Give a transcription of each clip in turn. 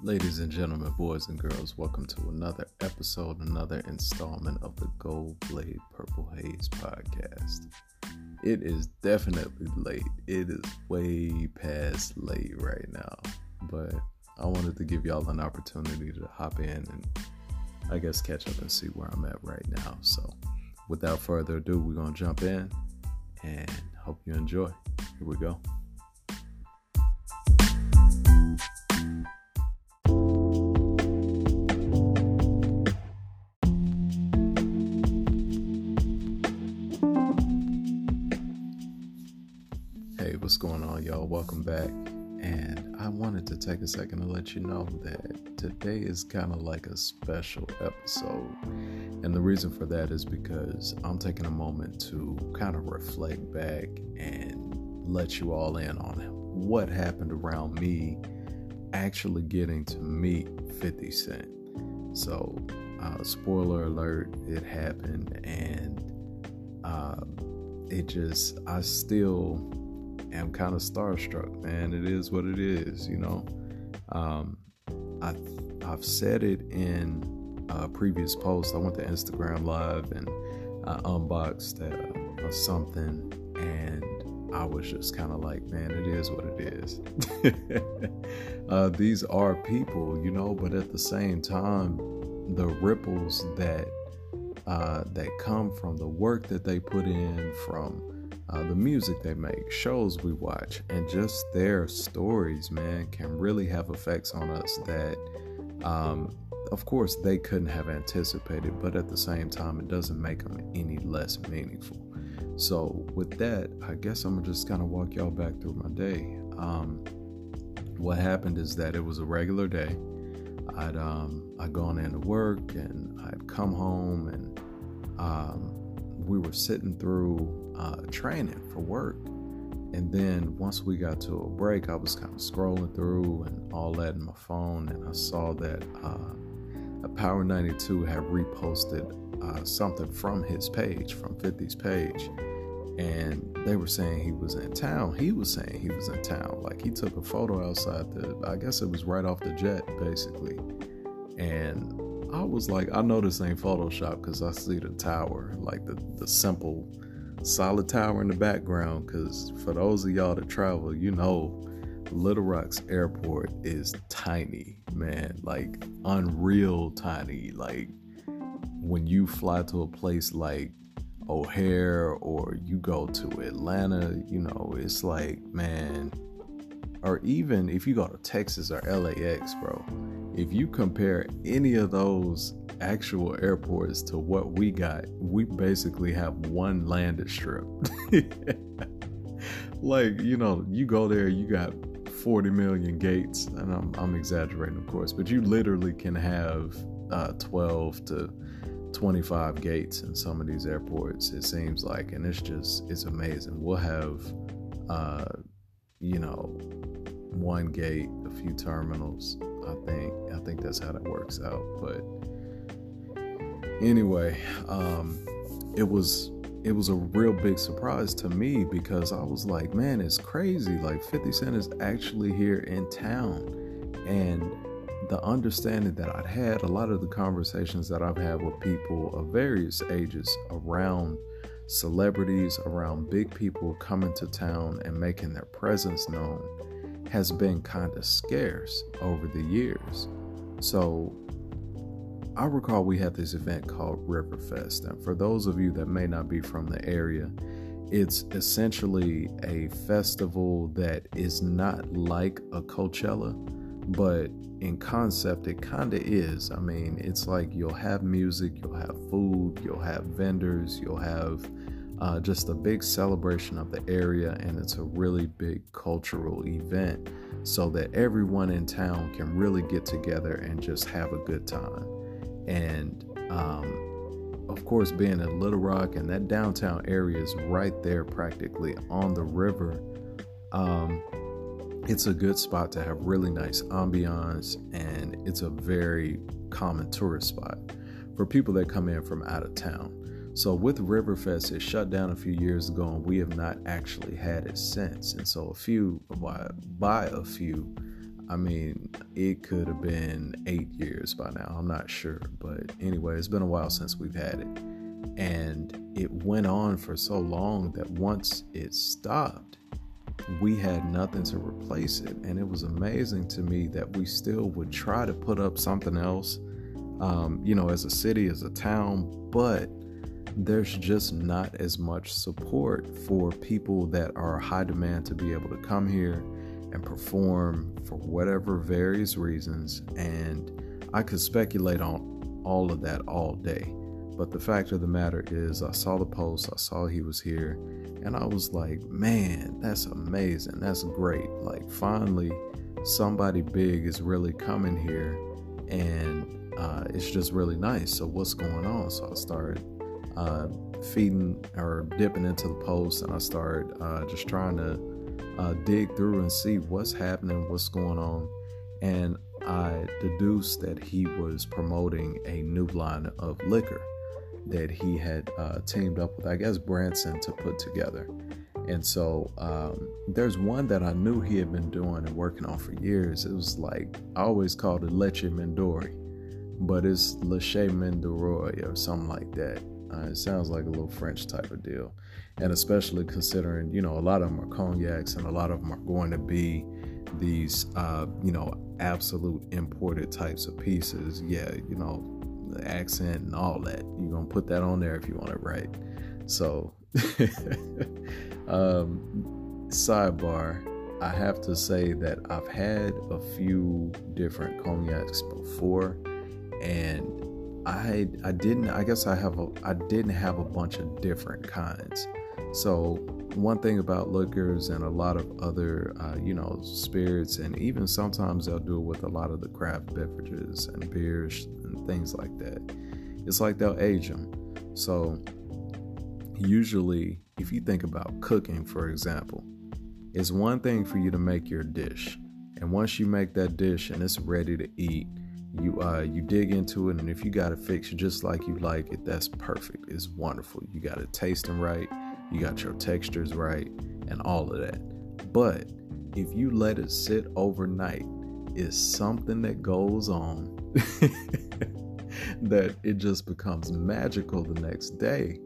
Ladies and gentlemen, boys and girls, welcome to another episode, another installment of the Gold Blade Purple Hayes podcast. It is definitely late. It is way past late right now, but I wanted to give y'all an opportunity to hop in and I guess catch up and see where I'm at right now. So, without further ado, we're going to jump in and hope you enjoy. Here we go. Welcome back. And I wanted to take a second to let you know that today is kind of like a special episode. And the reason for that is because I'm taking a moment to kind of reflect back and let you all in on what happened around me actually getting to meet 50 Cent. So, uh, spoiler alert, it happened, and uh, it just, I still am kind of starstruck, man. It is what it is, you know. Um, I I've said it in a previous posts. I went to Instagram Live and I unboxed uh, something, and I was just kind of like, man, it is what it is. uh, these are people, you know, but at the same time, the ripples that uh, that come from the work that they put in, from uh, the music they make, shows we watch, and just their stories, man, can really have effects on us that, um, of course, they couldn't have anticipated, but at the same time, it doesn't make them any less meaningful. So, with that, I guess I'm gonna just kind of walk y'all back through my day. Um, what happened is that it was a regular day. I'd um, I'd gone into work and I'd come home and um, we were sitting through uh, training for work. And then once we got to a break, I was kind of scrolling through and all that in my phone, and I saw that uh, a Power 92 had reposted uh, something from his page, from 50's page, and they were saying he was in town. He was saying he was in town. Like he took a photo outside the, I guess it was right off the jet, basically. And I was like, I know this ain't Photoshop because I see the tower, like the, the simple solid tower in the background because for those of y'all that travel, you know Little Rock's airport is tiny, man. Like unreal tiny. Like when you fly to a place like O'Hare or you go to Atlanta, you know, it's like, man, or even if you go to Texas or LAX, bro, if you compare any of those actual airports to what we got, we basically have one landed strip. like, you know, you go there, you got 40 million gates, and I'm, I'm exaggerating, of course, but you literally can have uh, 12 to 25 gates in some of these airports, it seems like, and it's just, it's amazing. We'll have, uh, you know, one gate, a few terminals. I think I think that's how that works out. But anyway, um, it was it was a real big surprise to me because I was like, man, it's crazy. Like 50 Cent is actually here in town. And the understanding that I'd had, a lot of the conversations that I've had with people of various ages around celebrities, around big people coming to town and making their presence known has been kind of scarce over the years. So I recall we had this event called Riverfest. And for those of you that may not be from the area, it's essentially a festival that is not like a Coachella, but in concept, it kind of is. I mean, it's like you'll have music, you'll have food, you'll have vendors, you'll have uh, just a big celebration of the area, and it's a really big cultural event so that everyone in town can really get together and just have a good time. And um, of course, being in Little Rock and that downtown area is right there, practically on the river. Um, it's a good spot to have really nice ambiance, and it's a very common tourist spot for people that come in from out of town. So with Riverfest, it shut down a few years ago, and we have not actually had it since. And so a few by, by a few, I mean, it could have been eight years by now. I'm not sure. But anyway, it's been a while since we've had it. And it went on for so long that once it stopped, we had nothing to replace it. And it was amazing to me that we still would try to put up something else, um, you know, as a city, as a town, but there's just not as much support for people that are high demand to be able to come here and perform for whatever various reasons. And I could speculate on all of that all day. But the fact of the matter is, I saw the post, I saw he was here, and I was like, man, that's amazing. That's great. Like, finally, somebody big is really coming here, and uh, it's just really nice. So, what's going on? So, I started uh, feeding or dipping into the post, and I started uh, just trying to uh, dig through and see what's happening, what's going on. And I deduced that he was promoting a new line of liquor that he had uh, teamed up with, I guess, Branson to put together. And so um, there's one that I knew he had been doing and working on for years. It was like, I always called it Leche Mendori, but it's Le Chemin du Roi or something like that. Uh, it sounds like a little French type of deal. And especially considering, you know, a lot of them are cognacs and a lot of them are going to be these, uh, you know, absolute imported types of pieces. Yeah, you know, accent and all that. You're to put that on there if you want it right. So, um, sidebar, I have to say that I've had a few different cognacs before and I I didn't I guess I have a I didn't have a bunch of different kinds. So one thing about liquors and a lot of other uh, you know spirits and even sometimes they'll do it with a lot of the craft beverages and beers and things like that. It's like they'll age them. So usually if you think about cooking for example, it's one thing for you to make your dish. And once you make that dish and it's ready to eat, you uh you dig into it and if you got it fixed just like you like it that's perfect it's wonderful you got it tasting right you got your textures right and all of that. But if you let it sit overnight it's something that goes on that it just becomes magical the next day.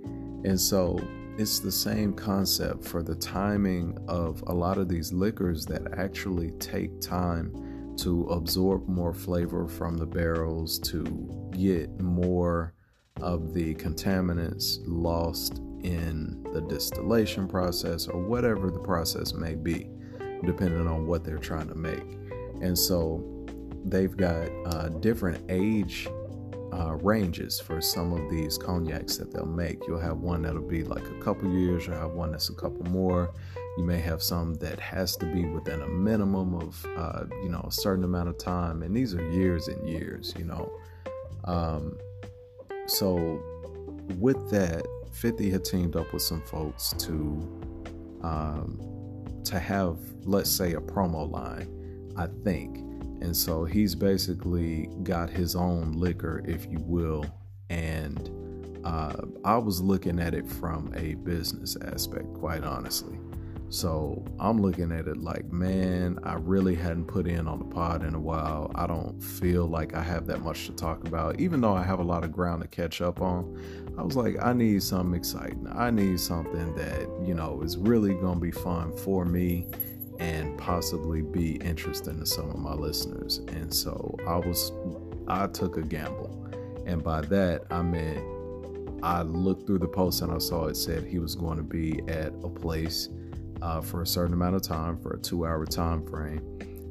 And so it's the same concept for the timing of a lot of these liquors that actually take time to absorb more flavor from the barrels, to get more of the contaminants lost in the distillation process or whatever the process may be, depending on what they're trying to make. And so they've got uh, different age uh, ranges for some of these cognacs that they'll make. You'll have one that'll be like a couple years, you'll have one that's a couple more. You may have some that has to be within a minimum of, uh, you know, a certain amount of time, and these are years and years, you know. Um, so with that, 50 had teamed up with some folks to um, to have, let's say, a promo line, I think. And so he's basically got his own liquor, if you will. And uh, I was looking at it from a business aspect, quite honestly. So I'm looking at it like, man, I really hadn't put in on the pod in a while. I don't feel like I have that much to talk about, even though I have a lot of ground to catch up on. I was like, I need something exciting. I need something that, you know, is really going to be fun for me and possibly be interesting to some of my listeners. And so I was, I took a gamble. And by that, I meant I looked through the post and I saw it said he was going to be at a place uh, for a certain amount of time for a two hour time frame.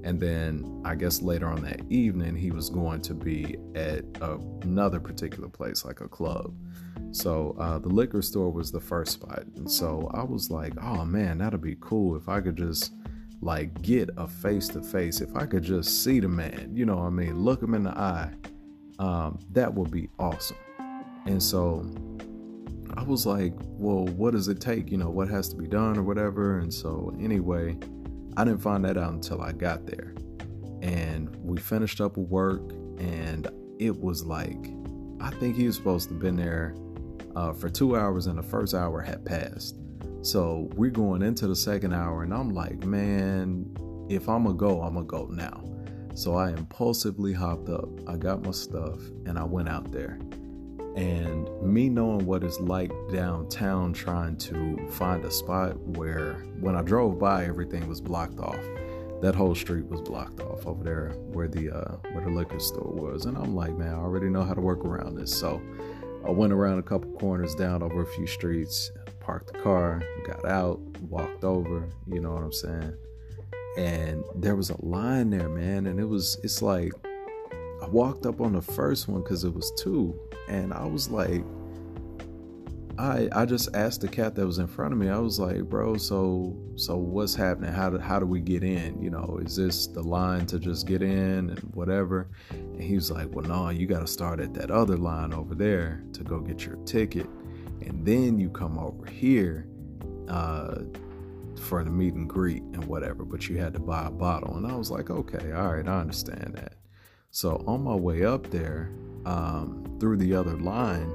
And then I guess later on that evening, he was going to be at a, another particular place, like a club. So uh, the liquor store was the first spot. And so I was like, oh man, that'd be cool if I could just like get a face to face. If I could just see the man, you know what I mean? Look him in the eye. Um, that would be awesome. And so I was like, well, what does it take? You know, what has to be done or whatever. And so, anyway, I didn't find that out until I got there. And we finished up work, and it was like, I think he was supposed to have been there uh, for two hours, and the first hour had passed. So we're going into the second hour, and I'm like, man, if I'm gonna go, I'm gonna go now. So I impulsively hopped up. I got my stuff and I went out there. And me knowing what it's like downtown trying to find a spot where when I drove by everything was blocked off. That whole street was blocked off over there where the uh, where the liquor store was. And I'm like, man, I already know how to work around this. So I went around a couple corners down over a few streets, parked the car, got out, walked over, you know what I'm saying? And there was a line there, man, and it was it's like I walked up on the first one cuz it was two and I was like I I just asked the cat that was in front of me. I was like, "Bro, so so what's happening? How do how do we get in? You know, is this the line to just get in and whatever?" And he was like, "Well, no, you got to start at that other line over there to go get your ticket, and then you come over here uh, for the meet and greet and whatever. But you had to buy a bottle." And I was like, "Okay, all right, I understand that." So on my way up there, um, through the other line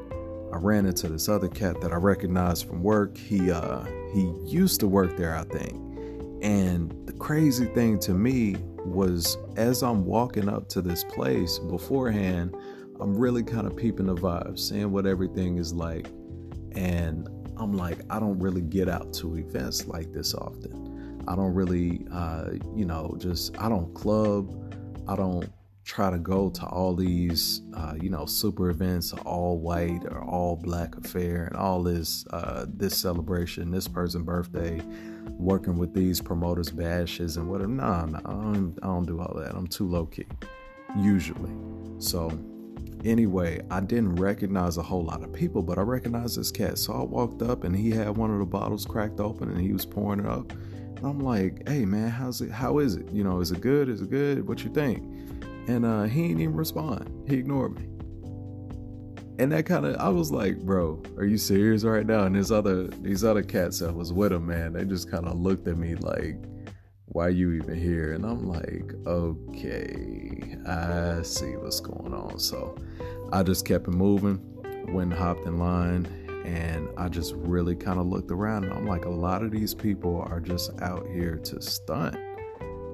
I ran into this other cat that I recognized from work. He uh he used to work there, I think. And the crazy thing to me was as I'm walking up to this place beforehand, I'm really kind of peeping the vibe, seeing what everything is like. And I'm like, I don't really get out to events like this often. I don't really, uh, you know, just, I don't club. I don't try to go to all these, uh, you know, super events, all white or all black affair, and all this, uh, this celebration, this person's birthday, working with these promoters' bashes and whatever. Nah, nah, I don't, I don't do all that. I'm too low key, usually. So, anyway, I didn't recognize a whole lot of people, but I recognized this cat. So I walked up, and he had one of the bottles cracked open, and he was pouring it up. And I'm like, "Hey, man, how's it? How is it? You know, is it good? Is it good? What you think?" And uh, he didn't even respond. He ignored me. And that kind of, I was like, bro, are you serious right now? And his other, these other cats that was with him, man, they just kind of looked at me like, why you even here? And I'm like, okay, I see what's going on. So I just kept it moving, went and hopped in line, and I just really kind of looked around. And I'm like, a lot of these people are just out here to stunt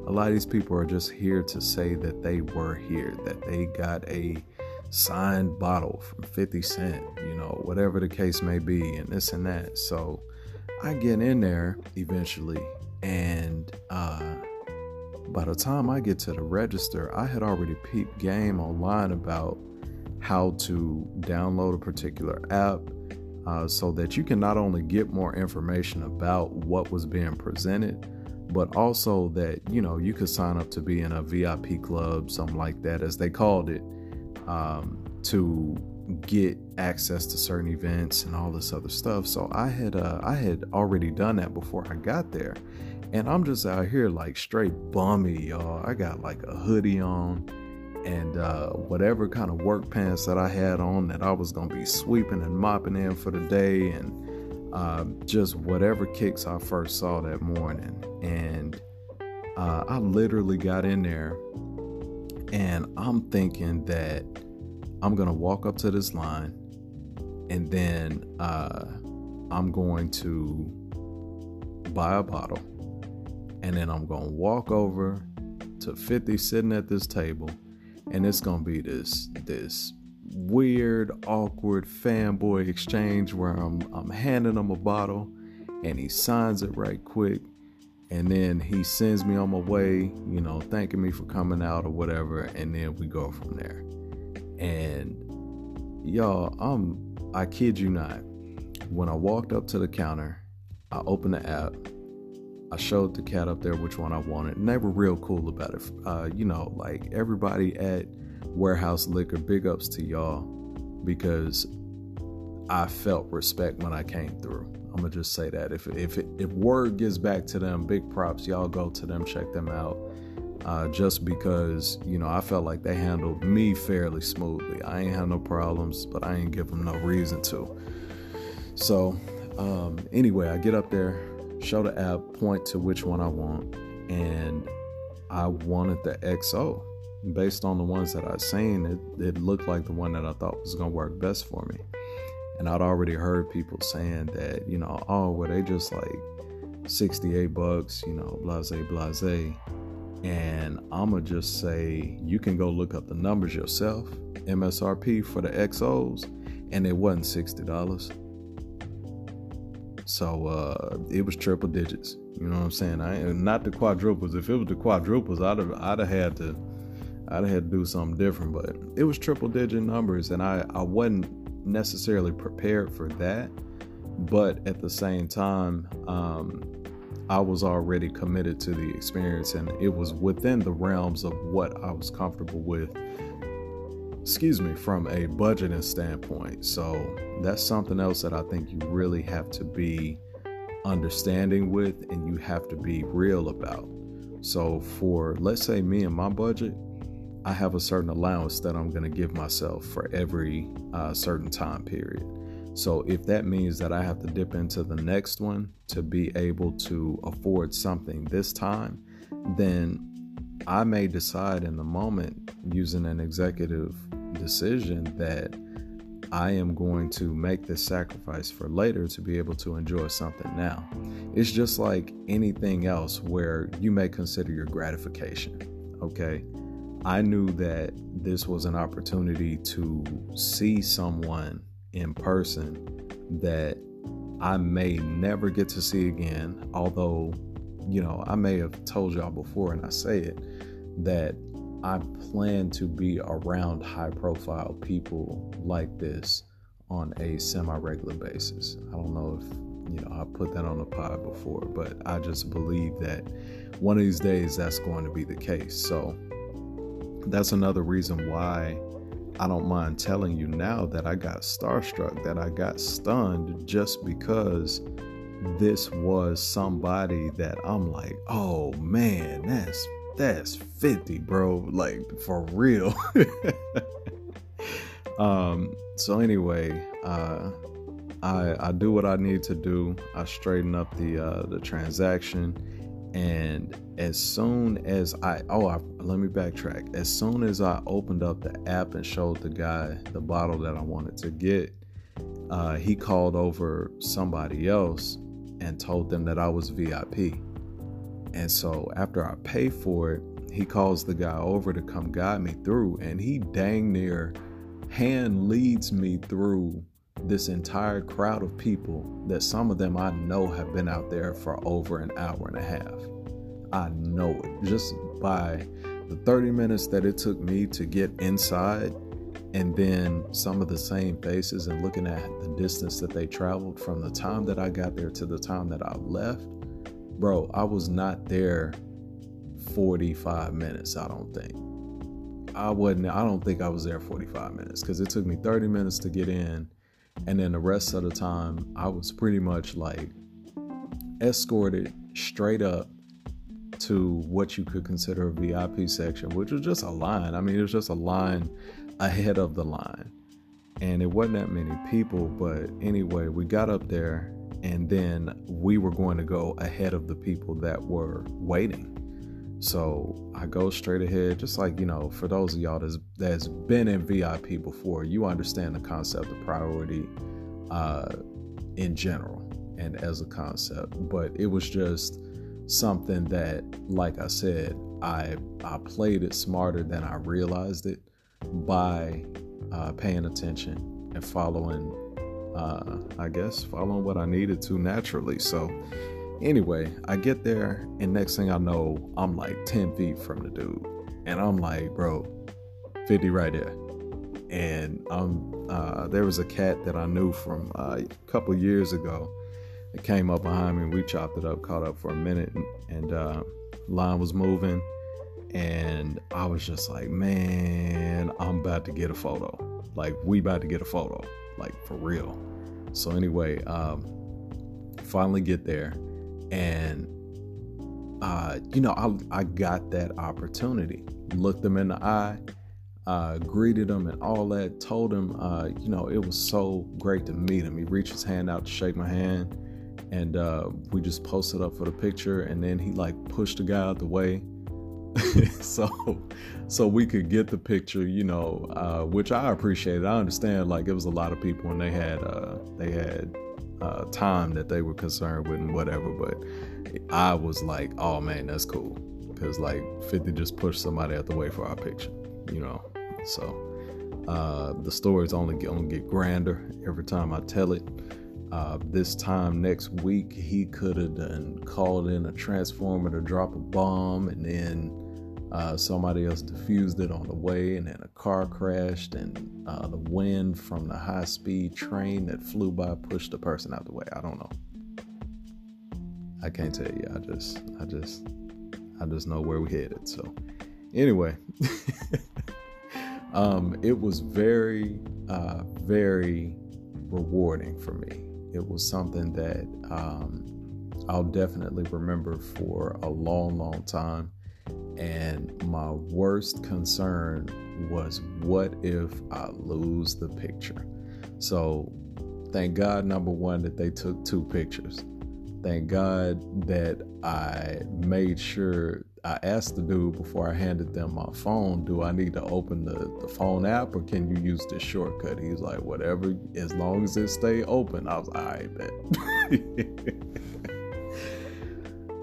a lot of these people are just here to say that they were here, that they got a signed bottle from 50 Cent, you know, whatever the case may be, and this and that. So I get in there eventually, and uh, by the time I get to the register, I had already peeped game online about how to download a particular app uh, so that you can not only get more information about what was being presented but also that you know you could sign up to be in a VIP club, something like that, as they called it, um, to get access to certain events and all this other stuff. So I had uh, I had already done that before I got there, and I'm just out here like straight bummy, y'all. I got like a hoodie on and uh, whatever kind of work pants that I had on that I was gonna be sweeping and mopping in for the day and uh, just whatever kicks I first saw that morning. And uh, I literally got in there and I'm thinking that I'm going to walk up to this line and then uh, I'm going to buy a bottle and then I'm going to walk over to 50 sitting at this table and it's going to be this this weird, awkward fanboy exchange where I'm I'm handing him a bottle and he signs it right quick and then he sends me on my way, you know, thanking me for coming out or whatever, and then we go from there. And y'all, I'm I kid you not. When I walked up to the counter, I opened the app. I showed the cat up there which one I wanted, and they were real cool about it. Uh, you know, like everybody at Warehouse Liquor, big ups to y'all because I felt respect when I came through. I'm gonna just say that if if if word gets back to them, big props. Y'all go to them, check them out. Uh, just because you know I felt like they handled me fairly smoothly. I ain't had no problems, but I ain't give them no reason to. So um, anyway, I get up there, show the app, point to which one I want, and I wanted the XO based on the ones that I've seen, it, it looked like the one that I thought was going to work best for me. And I'd already heard people saying that, you know, oh, well, they just like 68 bucks, you know, blase, blase. And I'm going to just say you can go look up the numbers yourself. MSRP for the XOs, and it wasn't $60. So uh, it was triple digits. You know what I'm saying? I not the quadruples. If it was the quadruples, I'd have I'd have had to I'd had to do something different. But it was triple digit numbers, and I I wasn't necessarily prepared for that. But at the same time, um, I was already committed to the experience, and it was within the realms of what I was comfortable with. Excuse me, from a budgeting standpoint. So that's something else that I think you really have to be understanding with and you have to be real about. So, for let's say me and my budget, I have a certain allowance that I'm going to give myself for every uh, certain time period. So, if that means that I have to dip into the next one to be able to afford something this time, then I may decide in the moment using an executive decision that I am going to make this sacrifice for later to be able to enjoy something now. It's just like anything else where you may consider your gratification. Okay. I knew that this was an opportunity to see someone in person that I may never get to see again. Although, you know, I may have told y'all before and I say it that I plan to be around high profile people like this on a semi regular basis. I don't know if, you know, I put that on the pod before, but I just believe that one of these days that's going to be the case. So that's another reason why I don't mind telling you now that I got starstruck, that I got stunned just because this was somebody that I'm like, oh man, that's that's 50, bro. Like for real. um, so anyway, uh I I do what I need to do. I straighten up the uh the transaction and as soon as I oh I, let me backtrack. As soon as I opened up the app and showed the guy the bottle that I wanted to get, uh, he called over somebody else and told them that I was VIP. And so after I pay for it, he calls the guy over to come guide me through, and he dang near hand leads me through this entire crowd of people that some of them I know have been out there for over an hour and a half. I know it just by the 30 minutes that it took me to get inside and then some of the same faces and looking at the distance that they traveled from the time that I got there to the time that I left bro, I was not there 45 minutes, I don't think. I wasn't, I don't think I was there 45 minutes because it took me 30 minutes to get in. And then the rest of the time, I was pretty much like escorted straight up to what you could consider a VIP section, which was just a line. I mean, it was just a line ahead of the line. And it wasn't that many people, but anyway, we got up there and then we were going to go ahead of the people that were waiting. So I go straight ahead, just like you know, for those of y'all that's that's been in VIP before, you understand the concept of priority uh, in general and as a concept. But it was just something that, like I said, I I played it smarter than I realized it by uh, paying attention and following uh, I guess, following what I needed to naturally. So, anyway, I get there, and next thing I know, I'm like 10 feet from the dude. And I'm like, bro, 50 right there. And um, uh, there was a cat that I knew from uh, a couple years ago that came up behind me. We chopped it up, caught up for a minute, and, and uh, line was moving. And I was just like, man, I'm about to get a photo. Like, we about to get a photo like for real. So anyway, um, finally get there, and uh, you know, I I got that opportunity. Looked them in the eye, uh, greeted him, and all that. Told him, uh, you know, it was so great to meet him. He reached his hand out to shake my hand, and uh, we just posted up for the picture. And then he like pushed the guy out the way so so we could get the picture you know uh, which i appreciated i understand like it was a lot of people and they had uh, they had uh, time that they were concerned with and whatever but i was like oh man that's cool because like 50 just pushed somebody out the way for our picture, you know. So uh, the story's only gonna get grander every time I tell it. Uh, this time next week, he could have done called in a transformer to drop a bomb, and then uh, somebody else diffused it on the way, and then a car crashed, and uh, the wind from the high speed train that flew by pushed the person out the way. I don't know. I can't tell you. I just, I just, I just know where we headed. So, anyway, um, it was very, uh, very rewarding for me. It was something that um, I'll definitely remember for a long, long time. And my worst concern was what if I lose the picture? So, thank God, number one, that they took two pictures. Thank God that I made sure I asked the dude before I handed them my phone, do I need to open the, the phone app or can you use this shortcut? He's like, whatever, as long as it stay open. I was like, I bet.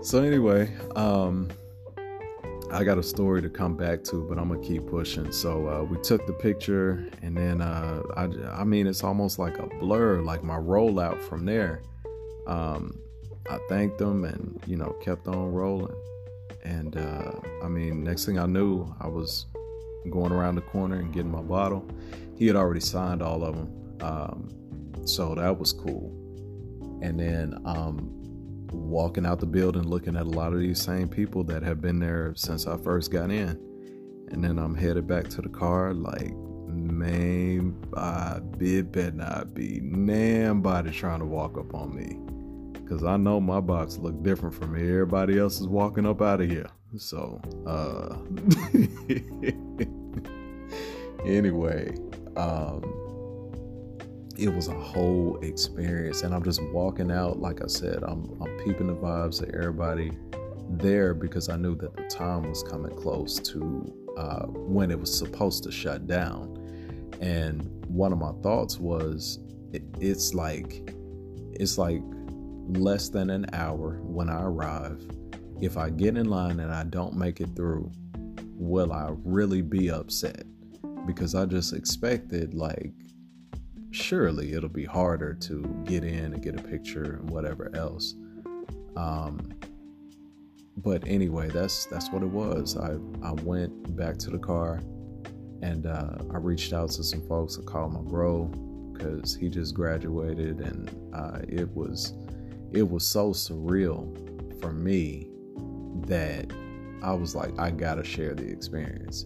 so anyway, um, I got a story to come back to, but I'm gonna keep pushing. So uh, we took the picture, and then uh, I, I mean, it's almost like a blur, like my rollout from there. Um, I thanked them, and you know, kept on rolling. And uh, I mean, next thing I knew, I was going around the corner and getting my bottle. He had already signed all of them, um, so that was cool. And then um, walking out the building, looking at a lot of these same people that have been there since I first got in. And then I'm headed back to the car, like, man, I it better not be nobody trying to walk up on me because I know my box look different from. Everybody else is walking up out of here. So, uh, anyway, um, it was a whole experience, and I'm just walking out. Like I said, I'm I'm peeping the vibes of everybody there because I knew that the time was coming close to uh, when it was supposed to shut down. And one of my thoughts was, it, it's like, it's like less than an hour when I arrive. If I get in line and I don't make it through, will I really be upset? Because I just expected, like, surely it'll be harder to get in and get a picture and whatever else. Um, but anyway, that's that's what it was. I I went back to the car and uh, I reached out to some folks. I called my bro because he just graduated, and uh, it was it was so surreal for me that I was like, I gotta share the experience.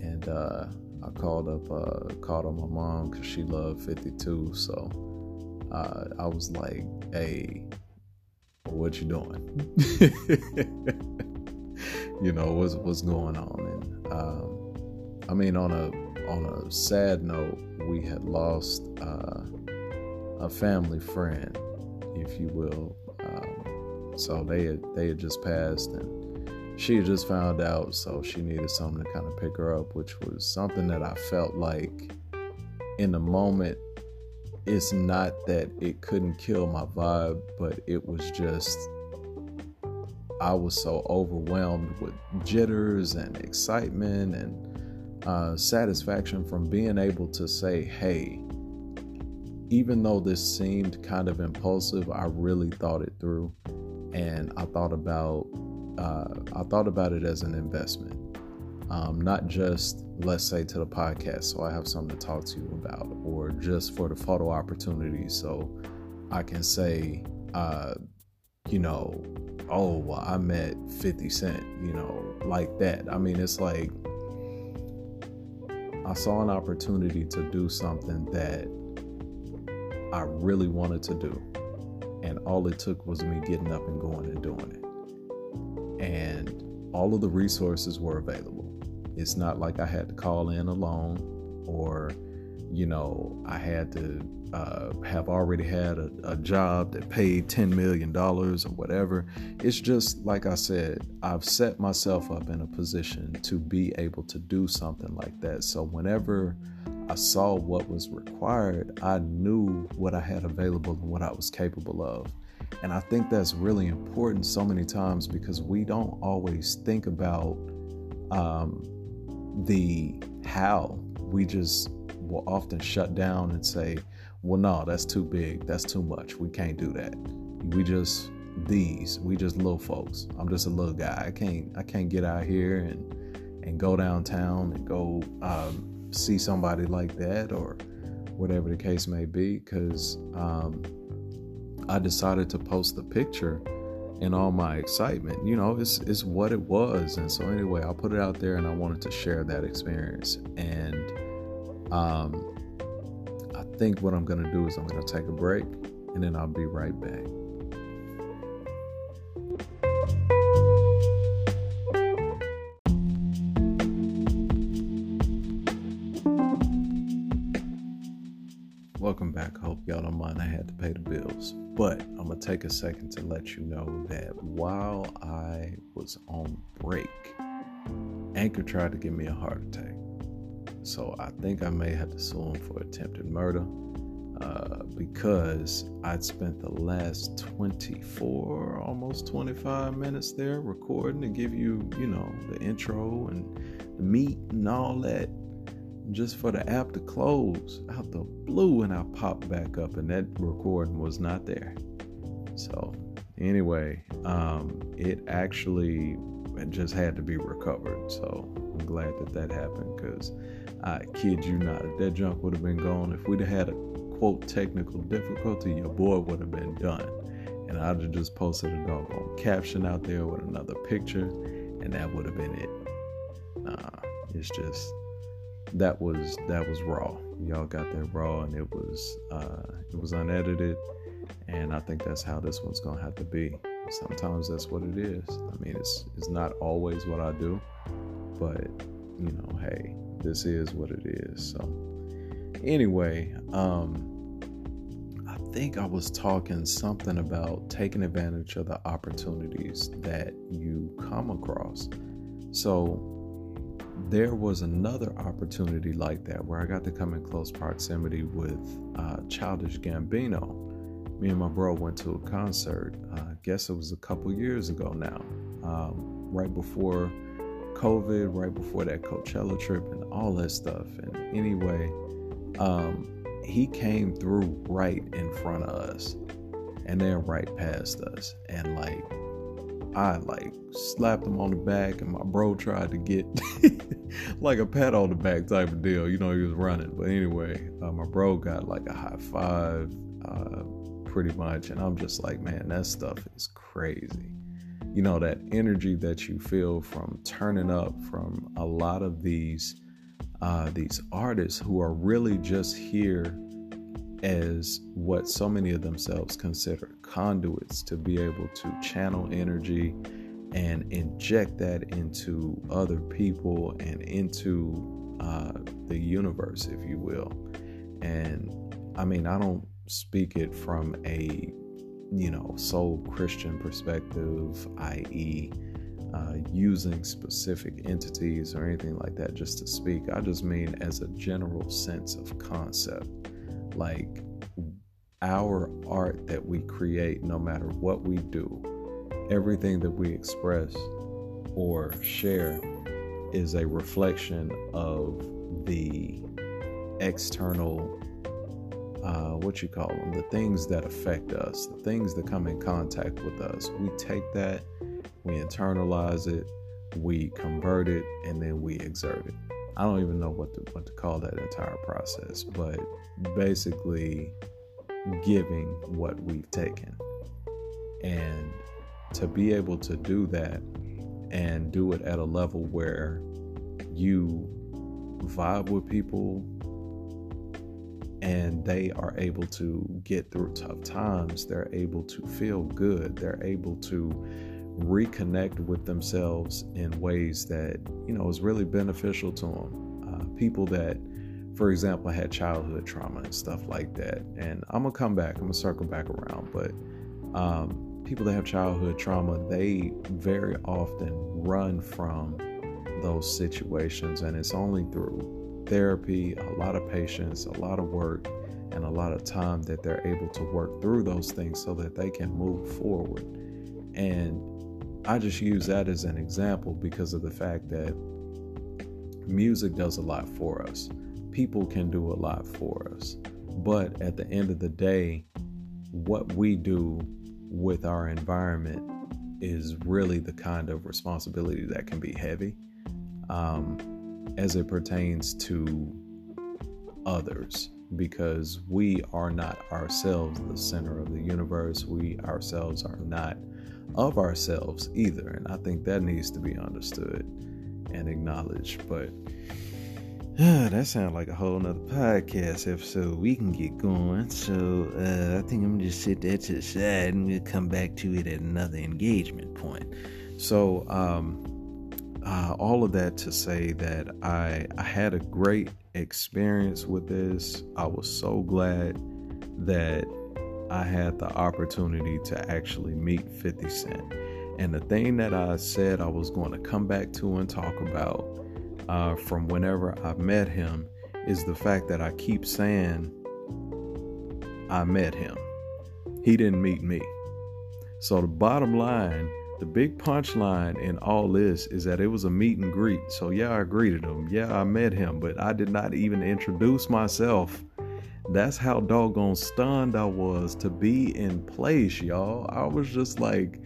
And uh, I called up, uh, called on my mom because she loved 52. So uh, I was like, hey, what you doing? you know, what's, what's going on? And um, I mean, on a, on a sad note, we had lost uh, a family friend if you will. Um, so they had they had just passed, and she had just found out, so she needed someone to kind of pick her up, which was something that I felt like in the moment. It's not that it couldn't kill my vibe, but it was just I was so overwhelmed with jitters and excitement and uh, satisfaction from being able to say, hey, even though this seemed kind of impulsive, I really thought it through, and I thought about uh, I thought about it as an investment, um, not just let's say to the podcast, so I have something to talk to you about, or just for the photo opportunity, so I can say, uh, you know, oh, well, I met Fifty Cent, you know, like that. I mean, it's like I saw an opportunity to do something that I really wanted to do. And all it took was me getting up and going and doing it. And all of the resources were available. It's not like I had to call in alone or, you know, I had to uh, have already had a, a job that paid $10 million or whatever. It's just like I said, I've set myself up in a position to be able to do something like that. So whenever I saw what was required, I knew what I had available and what I was capable of. And I think that's really important so many times because we don't always think about um, the how. We just will often shut down and say, well, no, that's too big. That's too much. We can't do that. We just these. We just little folks. I'm just a little guy. I can't I can't get out here and and go downtown and go um, see somebody like that or whatever the case may be because um, I decided to post the picture in all my excitement. You know, it's it's what it was. And so anyway, I put it out there and I wanted to share that experience. And um I think what I'm gonna do is I'm gonna take a break and then I'll be right back. Welcome back. Hope y'all don't mind. I had to pay the bills. But I'm going to take a second to let you know that while I was on break, Anchor tried to give me a heart attack. So I think I may have to sue him for attempted murder uh, because I'd spent the last 24, almost 25 minutes there recording to give you, you know, the intro and the meat and all that just for the app to close out the blue and I popped back up and that recording was not there. So anyway, um, it actually it just had to be recovered. So I'm glad that that happened because I kid you not, if that junk would have been gone, if we'd have had a quote technical difficulty, your boy would have been done. And I'd have just posted a doggone caption out there with another picture, and that would have been it. Nah, it's just that was that was raw. Y'all got that raw, and it was uh, it was unedited, and I think that's how this one's gonna have to be. Sometimes that's what it is. I mean, it's it's not always what I do, but you know, hey, this is what it is. So anyway, um, I think I was talking something about taking advantage of the opportunities that you come across. So there was another opportunity like that where I got to come in close proximity with uh, Childish Gambino. Me and my bro went to a concert. Uh, I guess it was a couple years ago now, um, right before COVID, right before that Coachella trip and all that stuff. And anyway, um, he came through right in front of us and then right past us. And like, I like slapped him on the back, and my bro tried to get like a pat on the back type of deal. You know, he was running. But anyway, uh, my bro got like a high five, uh, pretty much. And I'm just like, man, that stuff is crazy. You know, that energy that you feel from turning up from a lot of these uh, these artists who are really just here as what so many of themselves consider conduits to be able to channel energy and inject that into other people and into uh, the universe, if you will. And I mean, I don't speak it from a you know sole Christian perspective, i.e., uh, using specific entities or anything like that just to speak. I just mean as a general sense of concept like our art that we create, no matter what we do, everything that we express or share is a reflection of the external uh, what you call them the things that affect us the things that come in contact with us. We take that we internalize it we convert it and then we exert it I don't even know what to what to call that entire process, but basically giving what we've taken. And to be able to do that and do it at a level where you vibe with people and they are able to get through tough times, they're able to feel good, they're able to reconnect with themselves in ways that you know is really beneficial to them. Uh, people that, for example, had childhood trauma and stuff like that. And I'm gonna come back. I'm gonna circle back around, but um, people that have childhood trauma, they very often run from those situations, and it's only through therapy, a lot of patience, a lot of work and a lot of time that they're able to work through those things so that they can move forward. And I just use that as an example because of the fact that music does a lot for us. People can do a lot for us. But at the end of the day, what we do with our environment is really the kind of responsibility that can be heavy um, as it pertains to others because we are not ourselves the center of the universe. We ourselves are not of ourselves either. And I think that needs to be understood and acknowledged. But uh, that sounds like a whole nother podcast episode. We can get going. So uh, I think I'm just sit that to the side and we'll come back to it at another engagement point. So um, uh, all of that to say that I I had a great experience with this. I was so glad that I had the opportunity to actually meet 50 Cent. And the thing that I said I was going to come back to and talk about uh, from whenever I met him is the fact that I keep saying I met him. He didn't meet me. So the bottom line, the big punchline in all this is that it was a meet and greet. So yeah, I greeted him. Yeah, I met him, but I did not even introduce myself. That's how doggone stunned I was to be in place, y'all. I was just like,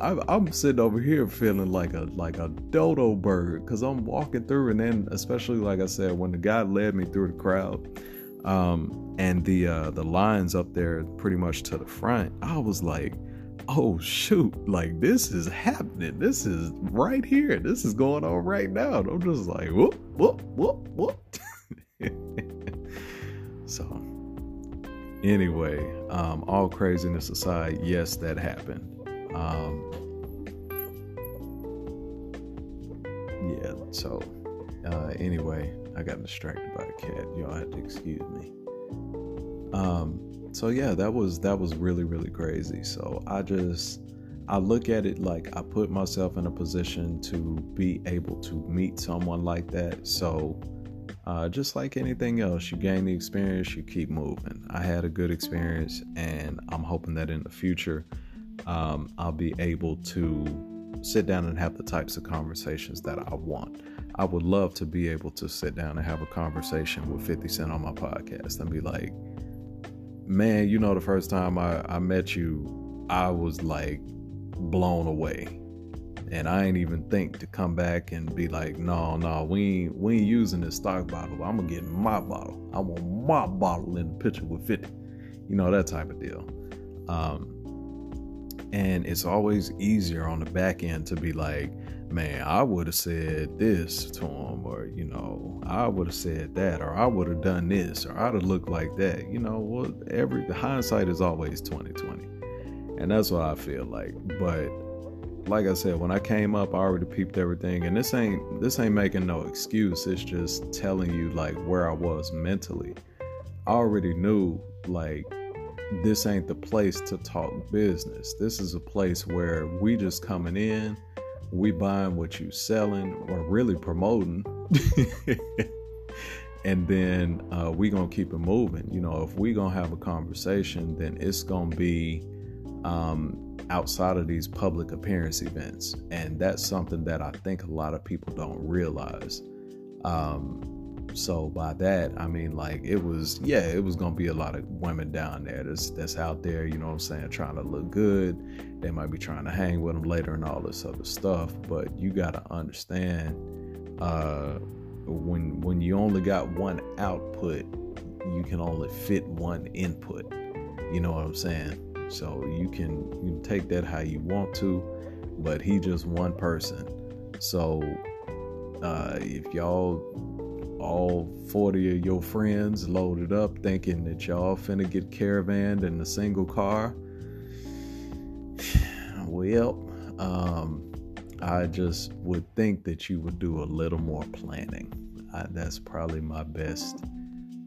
I'm, I'm sitting over here feeling like a like a dodo bird because I'm walking through, and then especially like I said, when the guy led me through the crowd, um, and the uh, the lines up there pretty much to the front, I was like, oh shoot, like this is happening. This is right here. This is going on right now. And I'm just like whoop whoop whoop whoop. so anyway, um, all craziness aside, yes, that happened. Um, yeah, so uh, anyway, I got distracted by a cat. Y'all have to excuse me. Um, so yeah, that was that was really really crazy. So I just I look at it like I put myself in a position to be able to meet someone like that. So uh, just like anything else, you gain the experience, you keep moving. I had a good experience, and I'm hoping that in the future um, I'll be able to sit down and have the types of conversations that I want. I would love to be able to sit down and have a conversation with 50 Cent on my podcast and be like, man, you know, the first time I, I met you, I was like blown away. And I ain't even think to come back and be like, no, no, we ain't, we ain't using this stock bottle. I'm gonna get my bottle. I want my bottle in the picture with 50. You know, that type of deal. Um, and it's always easier on the back end to be like, man, I would have said this to him, or, you know, I would have said that, or I would have done this, or I'd have looked like that. You know, well, every the hindsight is always 2020. And that's what I feel like. But like I said, when I came up, I already peeped everything. And this ain't this ain't making no excuse. It's just telling you like where I was mentally. I already knew like this ain't the place to talk business. This is a place where we just coming in, we buying what you selling or really promoting. and then uh, we gonna keep it moving. You know, if we gonna have a conversation, then it's gonna be um, outside of these public appearance events, and that's something that I think a lot of people don't realize. Um, so by that, I mean like it was, yeah, it was gonna be a lot of women down there that's that's out there, you know what I'm saying, trying to look good. They might be trying to hang with them later and all this other stuff. But you gotta understand, uh, when when you only got one output, you can only fit one input. You know what I'm saying? So you can you can take that how you want to, but he just one person. So uh, if y'all all 40 of your friends loaded up thinking that y'all finna get caravaned in a single car. Well, um, I just would think that you would do a little more planning. I, that's probably my best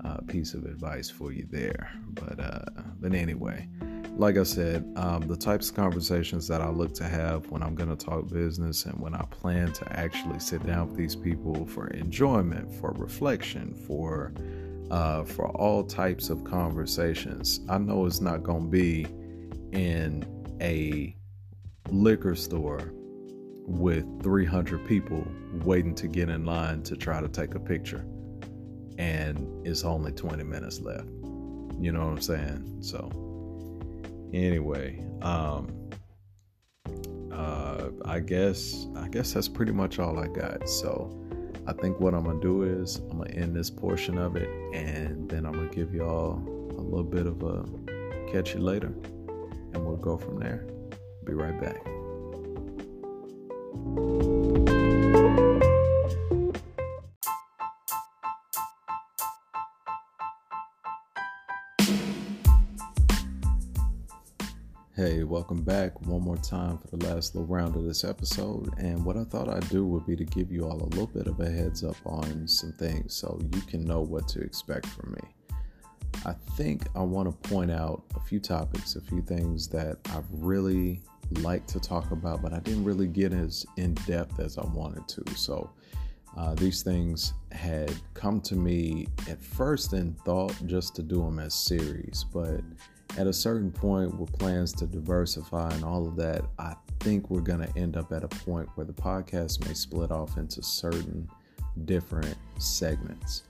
uh, piece of advice for you there. But uh, but anyway, like I said, um, the types of conversations that I look to have when I'm going to talk business and when I plan to actually sit down with these people for enjoyment, for reflection, for uh, for all types of conversations. I know it's not going to be in a liquor store with 300 people waiting to get in line to try to take a picture, and it's only 20 minutes left. You know what I'm saying? So, anyway, um, uh, I guess I guess that's pretty much all I got. So I think what I'm gonna do is I'm gonna end this portion of it, and then I'm gonna give y'all a little bit of a catch you later, and we'll go from there. Be right back. Hey, welcome back one more time for the last little round of this episode. And what I thought I'd do would be to give you all a little bit of a heads up on some things so you can know what to expect from me. I think I want to point out a few topics, a few things that I've really liked to talk about, but I didn't really get as in depth as I wanted to. So uh, these things had come to me at first in thought just to do them as series, but at a certain point with plans to diversify and all of that, I think we're going to end up at a point where the podcast may split off into certain different segments.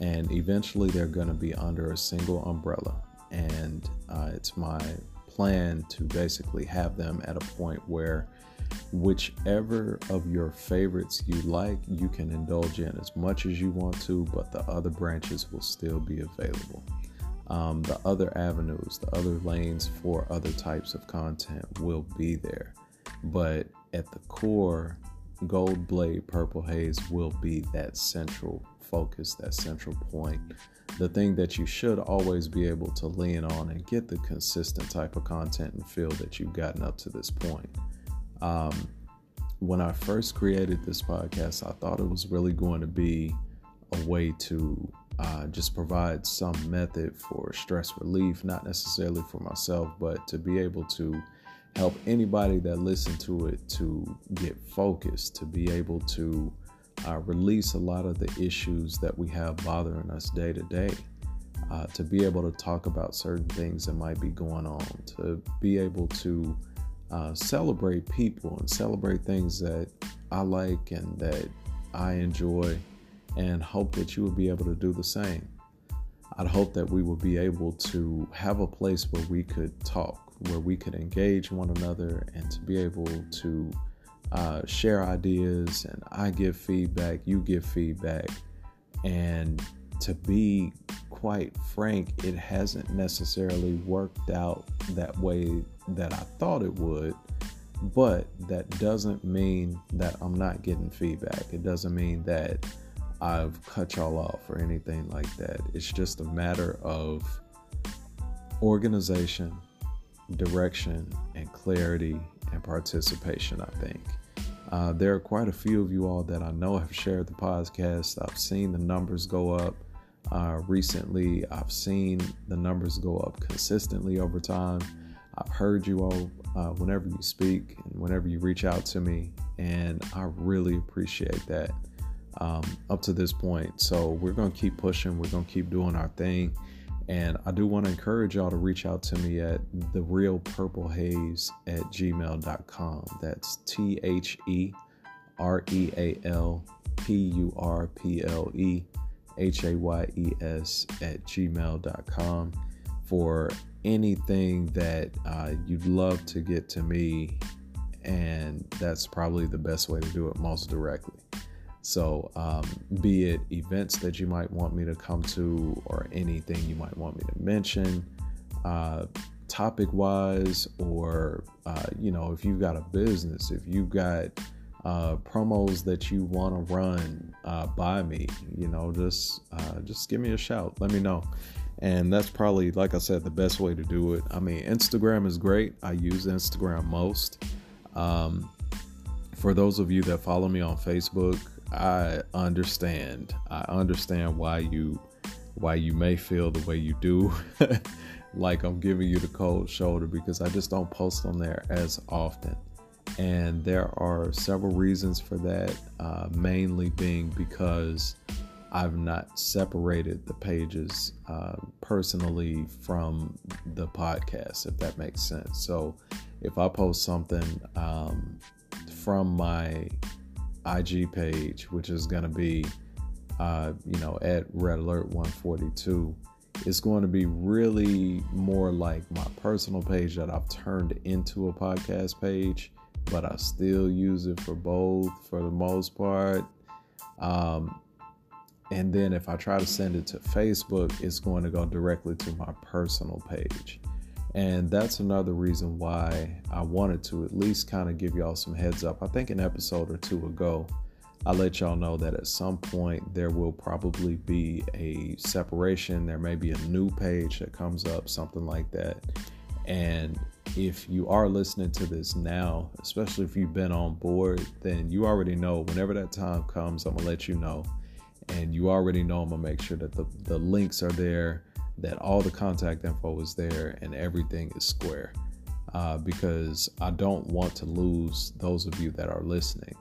And eventually they're going to be under a single umbrella. And uh, it's my plan to basically have them at a point where whichever of your favorites you like, you can indulge in as much as you want to, but the other branches will still be available um, the other avenues, the other lanes for other types of content will be there. But at the core, Gold Blade Purple Hayes will be that central focus, that central point. The thing that you should always be able to lean on and get the consistent type of content and feel that you've gotten up to this point. Um, when I first created this podcast, I thought it was really going to be a way to uh, just provide some method for stress relief, not necessarily for myself, but to be able to help anybody that listen to it to get focused, to be able to uh, release a lot of the issues that we have bothering us day to day. Uh, to be able to talk about certain things that might be going on, to be able to uh, celebrate people and celebrate things that I like and that I enjoy and hope that you will be able to do the same. I'd hope that we will be able to have a place where we could talk, where we could engage one another, and to be able to uh, share ideas. And I give feedback, you give feedback. And to be quite frank, it hasn't necessarily worked out that way that I thought it would. But that doesn't mean that I'm not getting feedback. It doesn't mean that I've cut y'all off or anything like that. It's just a matter of organization, direction, and clarity and participation, I think. Uh, there are quite a few of you all that I know have shared the podcast. I've seen the numbers go up uh, recently. I've seen the numbers go up consistently over time. I've heard you all uh, whenever you speak and whenever you reach out to me, and I really appreciate that um, up to this point. So we're going to keep pushing. We're going to keep doing our thing. And I do want to encourage y'all to reach out to me at the real purple hayes at gmail.com. That's T H E R E A L P U R P L E H A Y E S at gmail.com for anything that uh, you'd love to get to me. And that's probably the best way to do it most directly. So, um, be it events that you might want me to come to or anything you might want me to mention, uh, topic wise, or, uh, you know, if you've got a business, if you've got uh, promos that you want to run uh, by me, you know, just uh, just give me a shout. Let me know. And that's probably, like I said, the best way to do it. I mean, Instagram is great. I use Instagram most. Um, for those of you that follow me on Facebook, I understand. I understand why you why you may feel the way you do. like I'm giving you the cold shoulder because I just don't post on there as often. And there are several reasons for that, uh, mainly being because I've not separated the pages uh, personally from the podcast, if that makes sense. So if I post something um, from my IG page, which is going to be, uh, you know, at Red Alert 142, it's going to be really more like my personal page that I've turned into a podcast page, but I still use it for both for the most part. Um, and then if I try to send it to Facebook, it's going to go directly to my personal page. And that's another reason why I wanted to at least kind of give y'all some heads up. I think an episode or two ago, I let y'all know that at some point there will probably be a separation. There may be a new page that comes up, something like that. And if you are listening to this now, especially if you've been on board, then you already know whenever that time comes, I'm gonna let you know. And you already know I'm gonna make sure that the, the links are there that all the contact info is there and everything is square. Uh, because I don't want to lose those of you that are listening.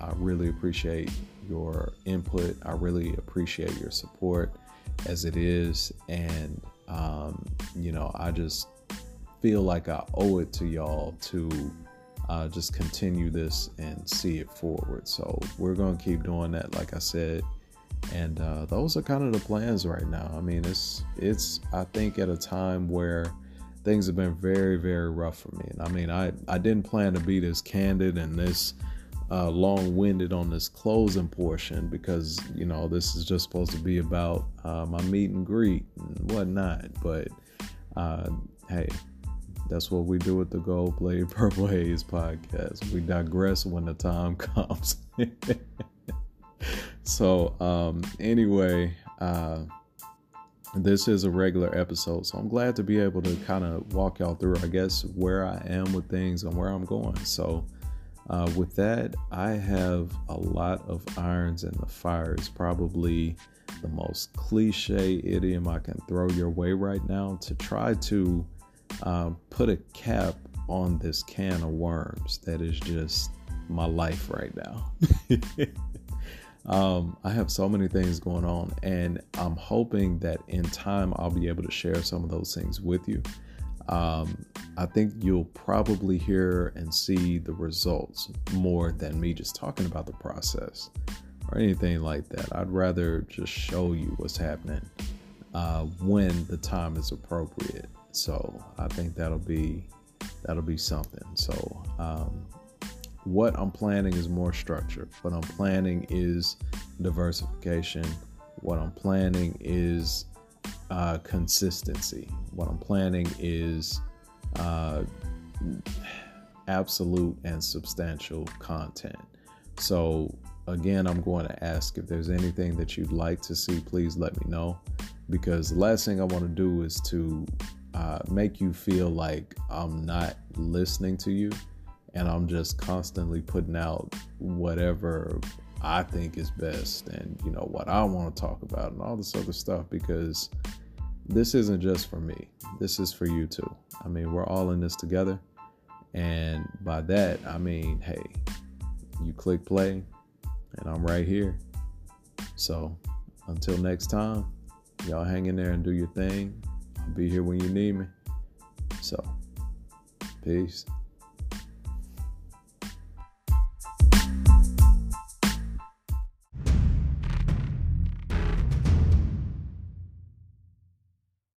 I really appreciate your input. I really appreciate your support as it is. And, um, you know, I just feel like I owe it to y'all to uh, just continue this and see it forward. So we're going to keep doing that, like I said and uh, those are kind of the plans right now. I mean, it's it's I think at a time where things have been very very rough for me. And I mean, I I didn't plan to be this candid and this uh, long-winded on this closing portion because you know this is just supposed to be about uh, my meet and greet and whatnot. But uh, hey, that's what we do with the Gold Blade Purple Hayes podcast. We digress when the time comes. So, um, anyway, uh, this is a regular episode. So, I'm glad to be able to kind of walk y'all through, I guess, where I am with things and where I'm going. So, uh, with that, I have a lot of irons in the fire. It's probably the most cliche idiom I can throw your way right now to try to uh, put a cap on this can of worms that is just my life right now. Um, I have so many things going on, and I'm hoping that in time I'll be able to share some of those things with you. Um, I think you'll probably hear and see the results more than me just talking about the process or anything like that. I'd rather just show you what's happening uh, when the time is appropriate. So I think that'll be that'll be something. So um, what I'm planning is more structure. What I'm planning is diversification. What I'm planning is uh, consistency. What I'm planning is uh, absolute and substantial content. So, again, I'm going to ask if there's anything that you'd like to see, please let me know. Because the last thing I want to do is to uh, make you feel like I'm not listening to you and I'm just constantly putting out whatever I think is best and you know what I want to talk about and all this other stuff because this isn't just for me. This is for you too. I mean, we're all in this together. And by that, I mean, hey, you click play and I'm right here. So until next time, y'all hang in there and do your thing. I'll be here when you need me. So, peace.